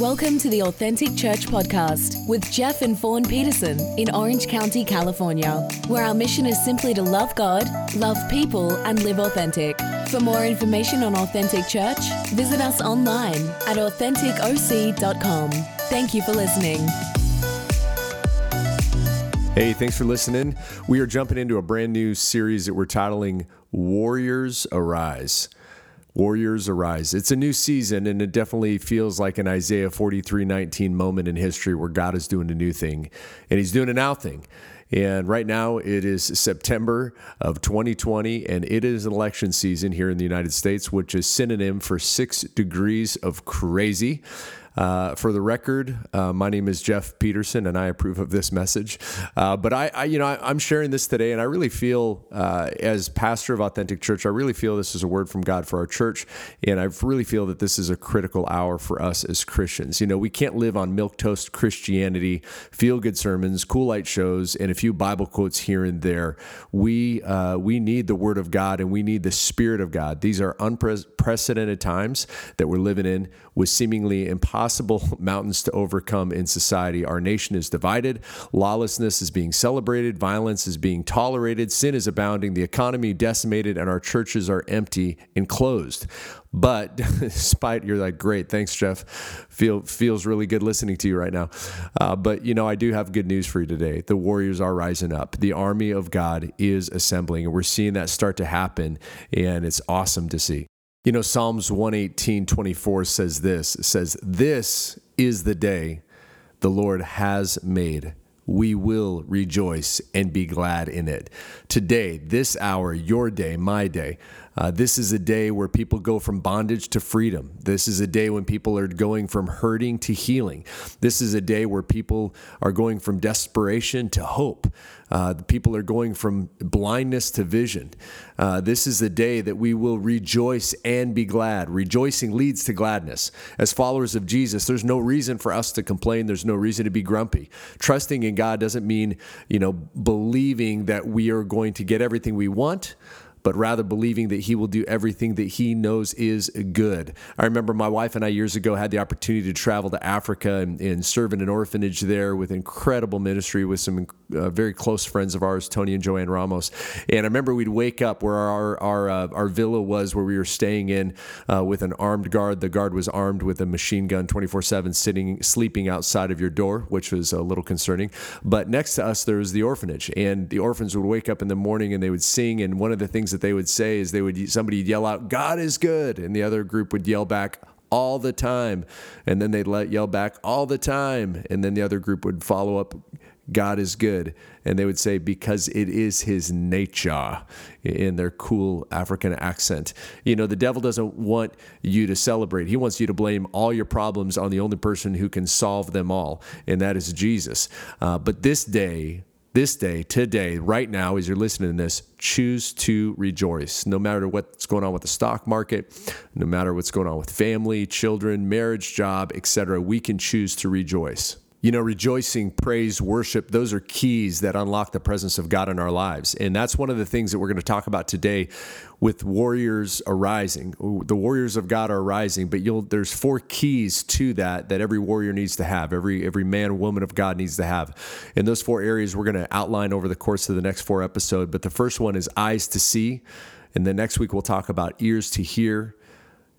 Welcome to the Authentic Church Podcast with Jeff and Fawn Peterson in Orange County, California, where our mission is simply to love God, love people, and live authentic. For more information on Authentic Church, visit us online at AuthenticOC.com. Thank you for listening. Hey, thanks for listening. We are jumping into a brand new series that we're titling Warriors Arise. Warriors arise. It's a new season, and it definitely feels like an Isaiah 43 19 moment in history where God is doing a new thing, and He's doing a now thing. And right now it is September of 2020, and it is an election season here in the United States, which is synonym for six degrees of crazy. Uh, for the record, uh, my name is Jeff Peterson, and I approve of this message. Uh, but I, I, you know, I, am sharing this today, and I really feel, uh, as pastor of Authentic Church, I really feel this is a word from God for our church, and I really feel that this is a critical hour for us as Christians. You know, we can't live on milk toast Christianity, feel good sermons, cool light shows, and a few Bible quotes here and there. We uh, we need the Word of God, and we need the Spirit of God. These are unprecedented times that we're living in with seemingly impossible mountains to overcome in society. Our nation is divided, lawlessness is being celebrated, violence is being tolerated, sin is abounding, the economy decimated, and our churches are empty and closed. But despite you're like, great, thanks, Jeff. Feel feels really good listening to you right now. Uh, but you know, I do have good news for you today. The warriors are rising up. The army of God is assembling, and we're seeing that start to happen, and it's awesome to see. You know, Psalms 118, 24 says this says, This is the day the Lord has made. We will rejoice and be glad in it. Today, this hour, your day, my day, uh, this is a day where people go from bondage to freedom. This is a day when people are going from hurting to healing. This is a day where people are going from desperation to hope. Uh, people are going from blindness to vision. Uh, this is the day that we will rejoice and be glad. Rejoicing leads to gladness. As followers of Jesus, there's no reason for us to complain. There's no reason to be grumpy. Trusting in God doesn't mean, you know, believing that we are going to get everything we want but rather believing that He will do everything that He knows is good. I remember my wife and I years ago had the opportunity to travel to Africa and, and serve in an orphanage there with incredible ministry with some uh, very close friends of ours, Tony and Joanne Ramos. And I remember we'd wake up where our our uh, our villa was, where we were staying in, uh, with an armed guard. The guard was armed with a machine gun, twenty four seven, sitting sleeping outside of your door, which was a little concerning. But next to us there was the orphanage, and the orphans would wake up in the morning and they would sing. And one of the things that they would say is they would somebody yell out, "God is good," and the other group would yell back, all the time. And then they'd let yell back all the time. And then the other group would follow up, God is good. And they would say, because it is his nature in their cool African accent. You know, the devil doesn't want you to celebrate. He wants you to blame all your problems on the only person who can solve them all, and that is Jesus. Uh, but this day, this day, today, right now, as you're listening to this, choose to rejoice. No matter what's going on with the stock market, no matter what's going on with family, children, marriage, job, etc., we can choose to rejoice. You know, rejoicing, praise, worship, those are keys that unlock the presence of God in our lives. And that's one of the things that we're going to talk about today with warriors arising. The warriors of God are arising, but there's four keys to that that every warrior needs to have, every every man, or woman of God needs to have. And those four areas we're going to outline over the course of the next four episodes. But the first one is eyes to see. And then next week we'll talk about ears to hear,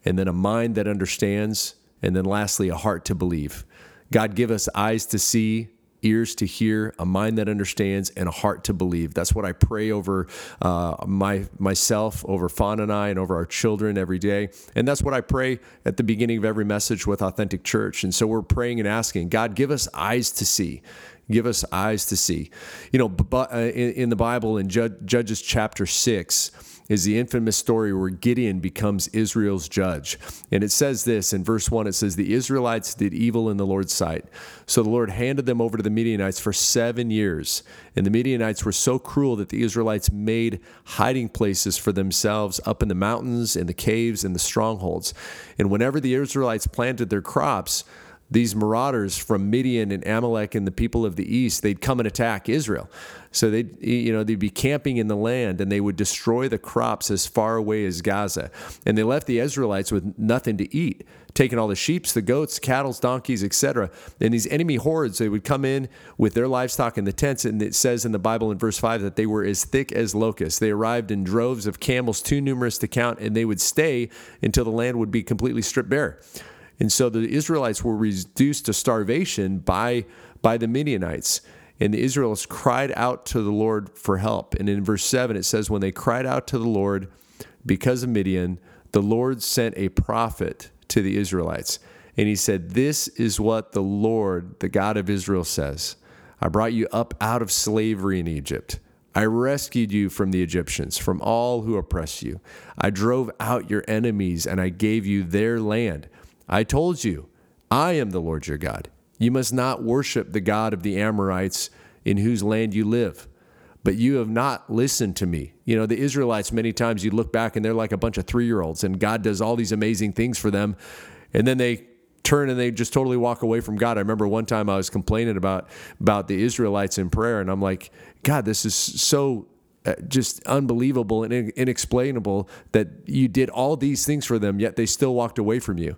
and then a mind that understands, and then lastly, a heart to believe. God, give us eyes to see, ears to hear, a mind that understands, and a heart to believe. That's what I pray over uh, my myself, over Fawn and I, and over our children every day. And that's what I pray at the beginning of every message with Authentic Church. And so we're praying and asking, God, give us eyes to see. Give us eyes to see. You know, but uh, in, the Bible, in Judges chapter six is the infamous story where Gideon becomes Israel's judge. And it says this in verse 1 it says, The Israelites did evil in the Lord's sight. So the Lord handed them over to the Midianites for seven years. And the Midianites were so cruel that the Israelites made hiding places for themselves up in the mountains, in the caves, in the strongholds. And whenever the Israelites planted their crops, these marauders from Midian and Amalek and the people of the east, they'd come and attack Israel. So they'd, you know, they'd be camping in the land and they would destroy the crops as far away as Gaza. And they left the Israelites with nothing to eat, taking all the sheep, the goats, cattle, donkeys, etc. And these enemy hordes, they would come in with their livestock in the tents. And it says in the Bible in verse 5 that they were as thick as locusts. They arrived in droves of camels, too numerous to count, and they would stay until the land would be completely stripped bare. And so the Israelites were reduced to starvation by, by the Midianites. And the Israelites cried out to the Lord for help. And in verse 7, it says, When they cried out to the Lord because of Midian, the Lord sent a prophet to the Israelites. And he said, This is what the Lord, the God of Israel, says I brought you up out of slavery in Egypt. I rescued you from the Egyptians, from all who oppress you. I drove out your enemies and I gave you their land. I told you, I am the Lord your God. You must not worship the God of the Amorites in whose land you live. But you have not listened to me. You know, the Israelites, many times you look back and they're like a bunch of three year olds, and God does all these amazing things for them. And then they turn and they just totally walk away from God. I remember one time I was complaining about about the Israelites in prayer, and I'm like, God, this is so uh, just unbelievable and inexplainable that you did all these things for them, yet they still walked away from you.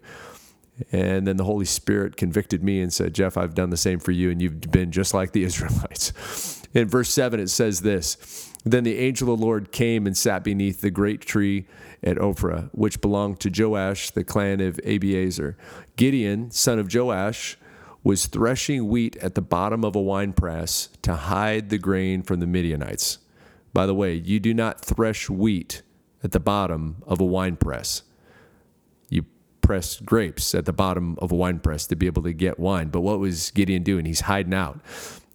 And then the Holy Spirit convicted me and said, Jeff, I've done the same for you, and you've been just like the Israelites. In verse 7, it says this Then the angel of the Lord came and sat beneath the great tree at Ophrah, which belonged to Joash, the clan of Abiezer. Gideon, son of Joash, was threshing wheat at the bottom of a winepress to hide the grain from the Midianites. By the way, you do not thresh wheat at the bottom of a wine press. You press grapes at the bottom of a wine press to be able to get wine. But what was Gideon doing? He's hiding out.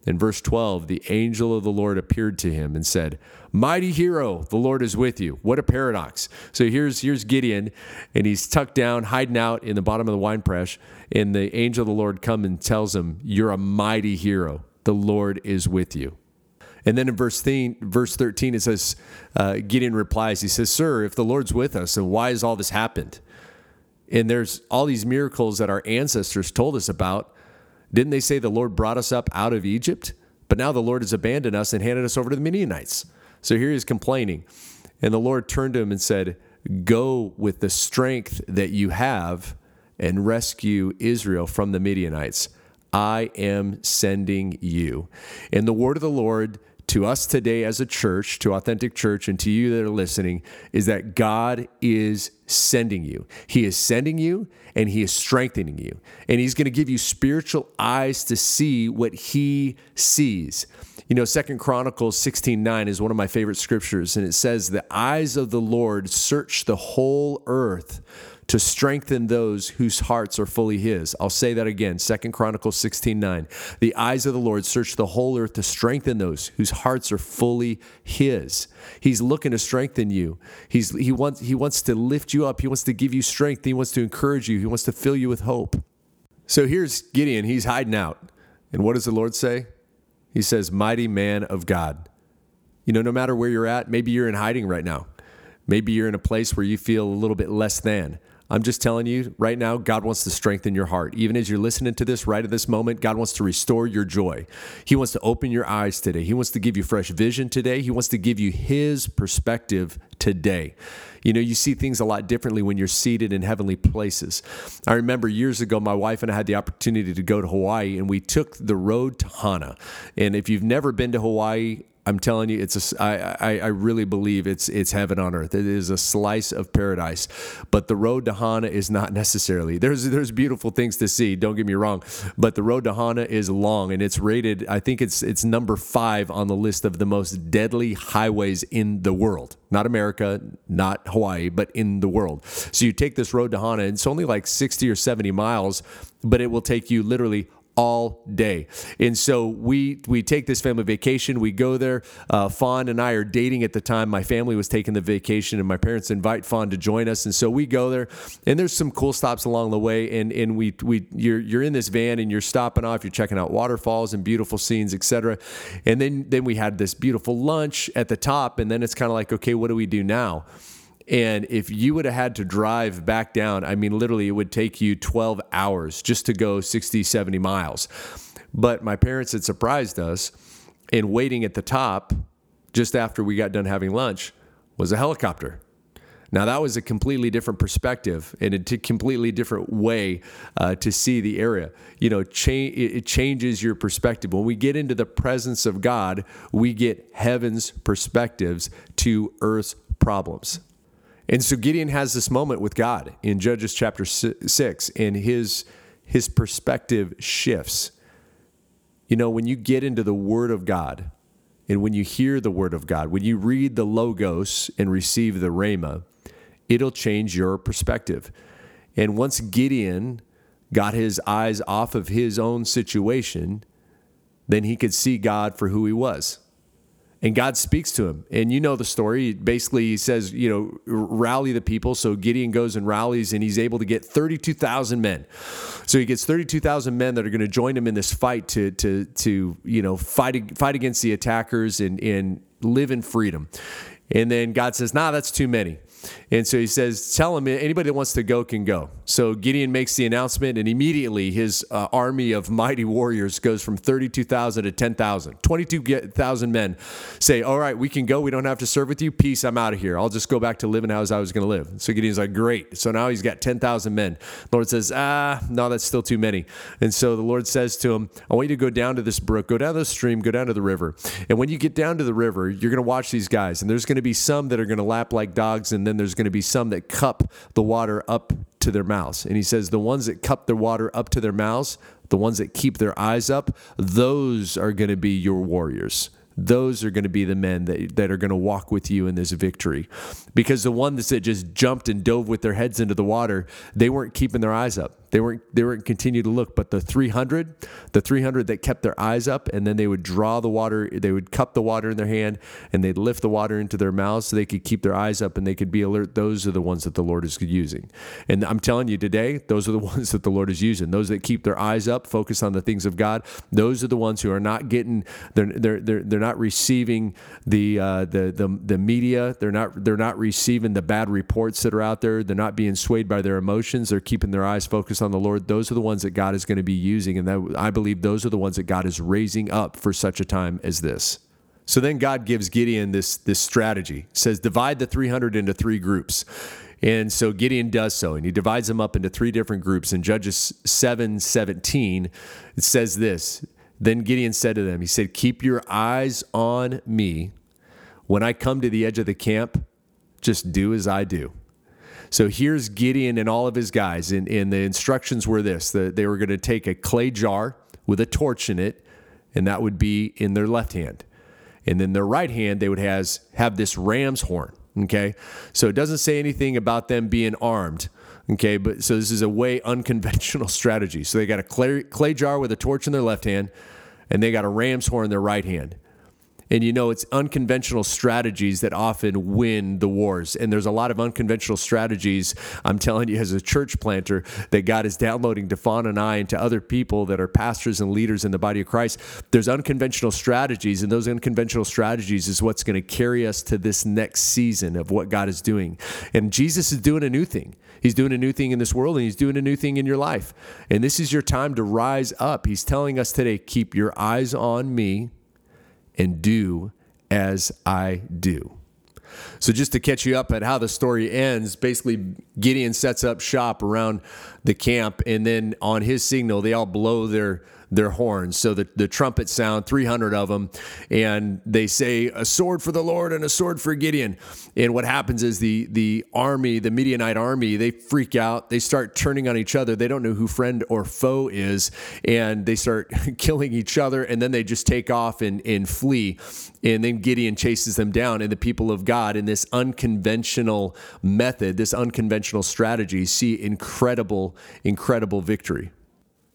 In verse 12, the angel of the Lord appeared to him and said, Mighty hero, the Lord is with you. What a paradox. So here's, here's Gideon, and he's tucked down, hiding out in the bottom of the wine press. And the angel of the Lord comes and tells him, You're a mighty hero. The Lord is with you. And then in verse 13, verse 13 it says, uh, Gideon replies, He says, Sir, if the Lord's with us, and why has all this happened? And there's all these miracles that our ancestors told us about. Didn't they say the Lord brought us up out of Egypt? But now the Lord has abandoned us and handed us over to the Midianites. So here he's complaining. And the Lord turned to him and said, Go with the strength that you have and rescue Israel from the Midianites. I am sending you. And the word of the Lord to us today as a church, to Authentic Church, and to you that are listening, is that God is sending you. He is sending you and He is strengthening you. And He's going to give you spiritual eyes to see what He sees. You know, Second Chronicles 16 9 is one of my favorite scriptures, and it says, The eyes of the Lord search the whole earth to strengthen those whose hearts are fully his. I'll say that again. Second Chronicles 16 9. The eyes of the Lord search the whole earth to strengthen those whose hearts are fully his. He's looking to strengthen you. He's, he, wants, he wants to lift you up. He wants to give you strength. He wants to encourage you. He wants to fill you with hope. So here's Gideon. He's hiding out. And what does the Lord say? He says, Mighty man of God. You know, no matter where you're at, maybe you're in hiding right now. Maybe you're in a place where you feel a little bit less than. I'm just telling you right now, God wants to strengthen your heart. Even as you're listening to this right at this moment, God wants to restore your joy. He wants to open your eyes today. He wants to give you fresh vision today. He wants to give you His perspective today. You know, you see things a lot differently when you're seated in heavenly places. I remember years ago, my wife and I had the opportunity to go to Hawaii, and we took the road to Hana. And if you've never been to Hawaii, I'm telling you, it's a. I, I, I really believe it's it's heaven on earth. It is a slice of paradise, but the road to Hana is not necessarily. There's there's beautiful things to see. Don't get me wrong, but the road to Hana is long and it's rated. I think it's it's number five on the list of the most deadly highways in the world. Not America, not Hawaii, but in the world. So you take this road to Hana, and it's only like 60 or 70 miles, but it will take you literally all day. And so we we take this family vacation. We go there. Uh, Fawn and I are dating at the time. My family was taking the vacation, and my parents invite Fawn to join us. And so we go there, and there's some cool stops along the way. And and we we you're you're in this van and you're stopping off. You're checking out waterfalls and beautiful scenes, etc. And then then we had this beautiful lunch at the top, and then it's kind of like, okay, what do we do now? And if you would have had to drive back down, I mean, literally, it would take you 12 hours just to go 60, 70 miles. But my parents had surprised us, and waiting at the top just after we got done having lunch was a helicopter. Now, that was a completely different perspective and a completely different way uh, to see the area. You know, cha- it changes your perspective. When we get into the presence of God, we get heaven's perspectives to earth's problems. And so Gideon has this moment with God in Judges chapter 6, and his, his perspective shifts. You know, when you get into the Word of God, and when you hear the Word of God, when you read the Logos and receive the Rhema, it'll change your perspective. And once Gideon got his eyes off of his own situation, then he could see God for who he was and God speaks to him. And you know the story. Basically, he says, you know, rally the people. So Gideon goes and rallies, and he's able to get 32,000 men. So he gets 32,000 men that are going to join him in this fight to, to, to you know, fight, fight against the attackers and, and live in freedom. And then God says, nah, that's too many. And so he says, Tell him anybody that wants to go can go. So Gideon makes the announcement, and immediately his uh, army of mighty warriors goes from 32,000 to 10,000. 22,000 men say, All right, we can go. We don't have to serve with you. Peace. I'm out of here. I'll just go back to living as I was going to live. So Gideon's like, Great. So now he's got 10,000 men. The Lord says, Ah, no, that's still too many. And so the Lord says to him, I want you to go down to this brook, go down to the stream, go down to the river. And when you get down to the river, you're going to watch these guys, and there's going to be some that are going to lap like dogs, and then there's going to be some that cup the water up to their mouths. And he says, the ones that cup their water up to their mouths, the ones that keep their eyes up, those are going to be your warriors those are going to be the men that, that are going to walk with you in this victory. Because the ones that just jumped and dove with their heads into the water, they weren't keeping their eyes up. They weren't they weren't continue to look. But the 300, the 300 that kept their eyes up, and then they would draw the water, they would cup the water in their hand, and they'd lift the water into their mouths so they could keep their eyes up and they could be alert. Those are the ones that the Lord is using. And I'm telling you today, those are the ones that the Lord is using. Those that keep their eyes up, focus on the things of God. Those are the ones who are not getting they're they're they're, they're not receiving the, uh, the the the media. They're not they're not receiving the bad reports that are out there. They're not being swayed by their emotions. They're keeping their eyes focused on the Lord. Those are the ones that God is going to be using, and that, I believe those are the ones that God is raising up for such a time as this. So then God gives Gideon this this strategy. says divide the 300 into three groups. And so Gideon does so, and he divides them up into three different groups. In Judges 7 17, it says this then Gideon said to them, He said, Keep your eyes on me. When I come to the edge of the camp, just do as I do. So here's Gideon and all of his guys. And, and the instructions were this that they were going to take a clay jar with a torch in it, and that would be in their left hand. And then their right hand, they would has, have this ram's horn. Okay. So it doesn't say anything about them being armed. Okay, but so this is a way unconventional strategy. So they got a clay, clay jar with a torch in their left hand, and they got a ram's horn in their right hand. And you know, it's unconventional strategies that often win the wars. And there's a lot of unconventional strategies, I'm telling you, as a church planter, that God is downloading to Fawn and I and to other people that are pastors and leaders in the body of Christ. There's unconventional strategies, and those unconventional strategies is what's going to carry us to this next season of what God is doing. And Jesus is doing a new thing. He's doing a new thing in this world and he's doing a new thing in your life. And this is your time to rise up. He's telling us today keep your eyes on me and do as I do. So, just to catch you up at how the story ends, basically, Gideon sets up shop around the camp, and then on his signal, they all blow their their horns. So the, the trumpet sound, 300 of them, and they say, A sword for the Lord and a sword for Gideon. And what happens is the, the army, the Midianite army, they freak out. They start turning on each other. They don't know who friend or foe is, and they start killing each other, and then they just take off and, and flee. And then Gideon chases them down, and the people of God, in this unconventional method, this unconventional strategy, see incredible, incredible victory.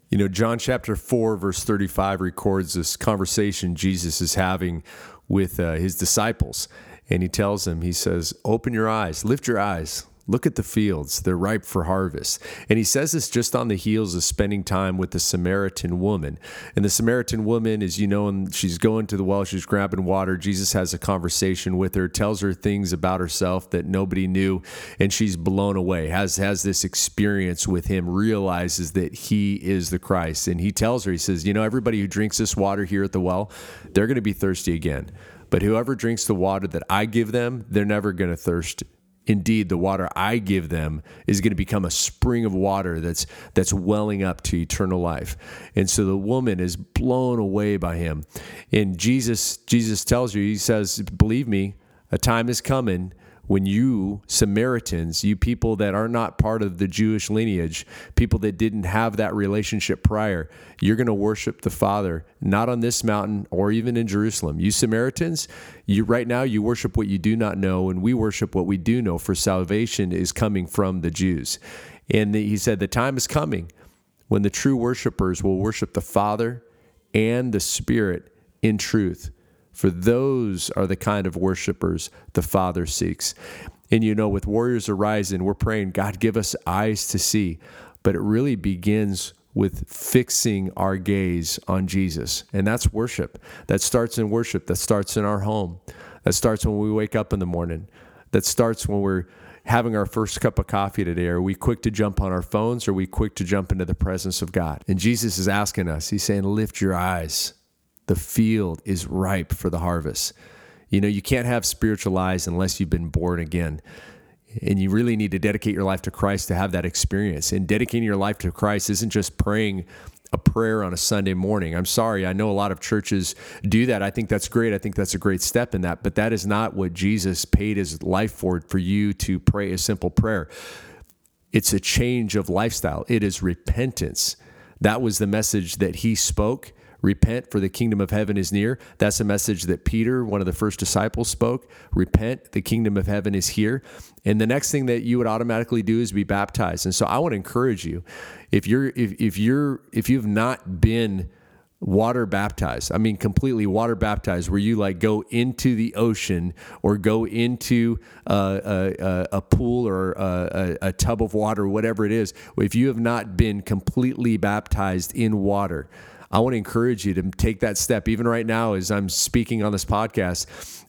You know, John chapter 4, verse 35 records this conversation Jesus is having with uh, his disciples. And he tells them, he says, Open your eyes, lift your eyes, Look at the fields, they're ripe for harvest. And he says this just on the heels of spending time with the Samaritan woman. And the Samaritan woman as you know, and she's going to the well, she's grabbing water. Jesus has a conversation with her, tells her things about herself that nobody knew, and she's blown away, has, has this experience with him, realizes that he is the Christ. And he tells her, he says, You know, everybody who drinks this water here at the well, they're going to be thirsty again. But whoever drinks the water that I give them, they're never going to thirst indeed the water I give them is going to become a spring of water that's that's welling up to eternal life. And so the woman is blown away by him. And Jesus Jesus tells you he says believe me a time is coming when you Samaritans, you people that are not part of the Jewish lineage, people that didn't have that relationship prior, you're going to worship the Father not on this mountain or even in Jerusalem. You Samaritans, you right now you worship what you do not know and we worship what we do know for salvation is coming from the Jews. And the, he said the time is coming when the true worshipers will worship the Father and the Spirit in truth for those are the kind of worshipers the Father seeks. And you know, with Warriors Arising, we're praying, God, give us eyes to see. But it really begins with fixing our gaze on Jesus. And that's worship. That starts in worship. That starts in our home. That starts when we wake up in the morning. That starts when we're having our first cup of coffee today? Are we quick to jump on our phones? Are we quick to jump into the presence of God? And Jesus is asking us, He's saying, Lift your eyes. The field is ripe for the harvest. You know, you can't have spiritual eyes unless you've been born again. And you really need to dedicate your life to Christ to have that experience. And dedicating your life to Christ isn't just praying a prayer on a Sunday morning. I'm sorry, I know a lot of churches do that. I think that's great. I think that's a great step in that, but that is not what Jesus paid his life for for you to pray a simple prayer. It's a change of lifestyle. It is repentance. That was the message that he spoke Repent, for the kingdom of heaven is near. That's a message that Peter, one of the first disciples, spoke. Repent, the kingdom of heaven is here. And the next thing that you would automatically do is be baptized. And so I want to encourage you, if you're if, if you're if you've not been water baptized i mean completely water baptized where you like go into the ocean or go into a, a, a pool or a, a, tub of water whatever it is if you have not been completely baptized in water I want to encourage you to take that step. Even right now, as I'm speaking on this podcast,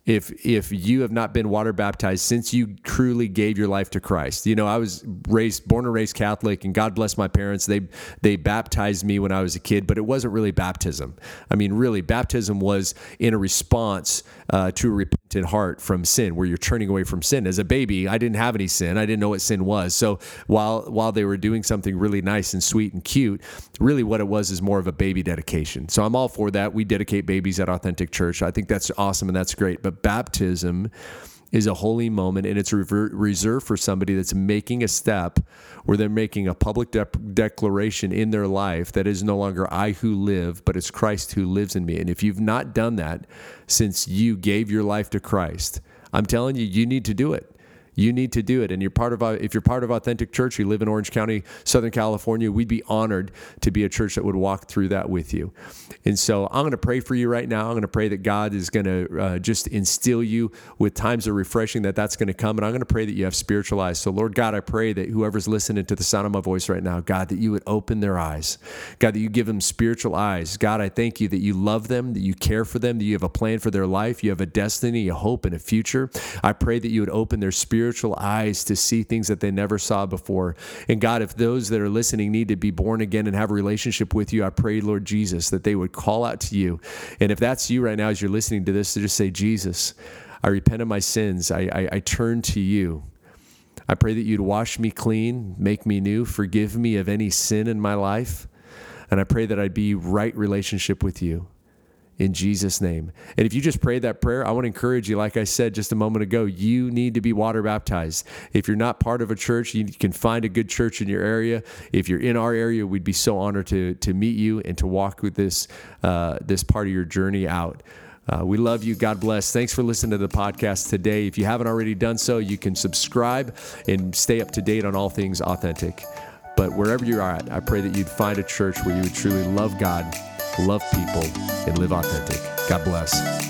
if if you have not been water baptized since you truly gave your life to Christ. You know, I was raised born and raised Catholic and God bless my parents. They they baptized me when I was a kid, but it wasn't really baptism. I mean, really baptism was in a response uh, to a repentant heart from sin where you're turning away from sin. As a baby, I didn't have any sin. I didn't know what sin was. So while while they were doing something really nice and sweet and cute, really what it was is more of a baby dedication. So I'm all for that. We dedicate babies at Authentic Church. I think that's awesome and that's great. But baptism is a holy moment and it's reserved for somebody that's making a step where they're making a public de- declaration in their life that is no longer I who live, but it's Christ who lives in me. And if you've not done that since you gave your life to Christ, I'm telling you, you need to do it you need to do it. And you're part of, if you're part of Authentic Church, you live in Orange County, Southern California, we'd be honored to be a church that would walk through that with you. And so I'm going to pray for you right now. I'm going to pray that God is going to uh, just instill you with times of refreshing that that's going to come. And I'm going to pray that you have spiritual eyes. So Lord God, I pray that whoever's listening to the sound of my voice right now, God, that you would open their eyes. God, that you give them spiritual eyes. God, I thank you that you love them, that you care for them, that you have a plan for their life, you have a destiny, a hope, and a future. I pray that you would open their spirit spiritual eyes to see things that they never saw before. And God, if those that are listening need to be born again and have a relationship with you, I pray, Lord Jesus, that they would call out to you. And if that's you right now as you're listening to this, to just say, Jesus, I repent of my sins. I, I, I turn to you. I pray that you'd wash me clean, make me new, forgive me of any sin in my life. And I pray that I'd be right relationship with you in Jesus' name. And if you just prayed that prayer, I want to encourage you, like I said just a moment ago, you need to be water baptized. If you're not part of a church, you can find a good church in your area. If you're in our area, we'd be so honored to, to meet you and to walk with this, uh, this part of your journey out. Uh, we love you. God bless. Thanks for listening to the podcast today. If you haven't already done so, you can subscribe and stay up to date on all things authentic. But wherever you are at, I pray that you'd find a church where you would truly love God love people, and live authentic. God bless.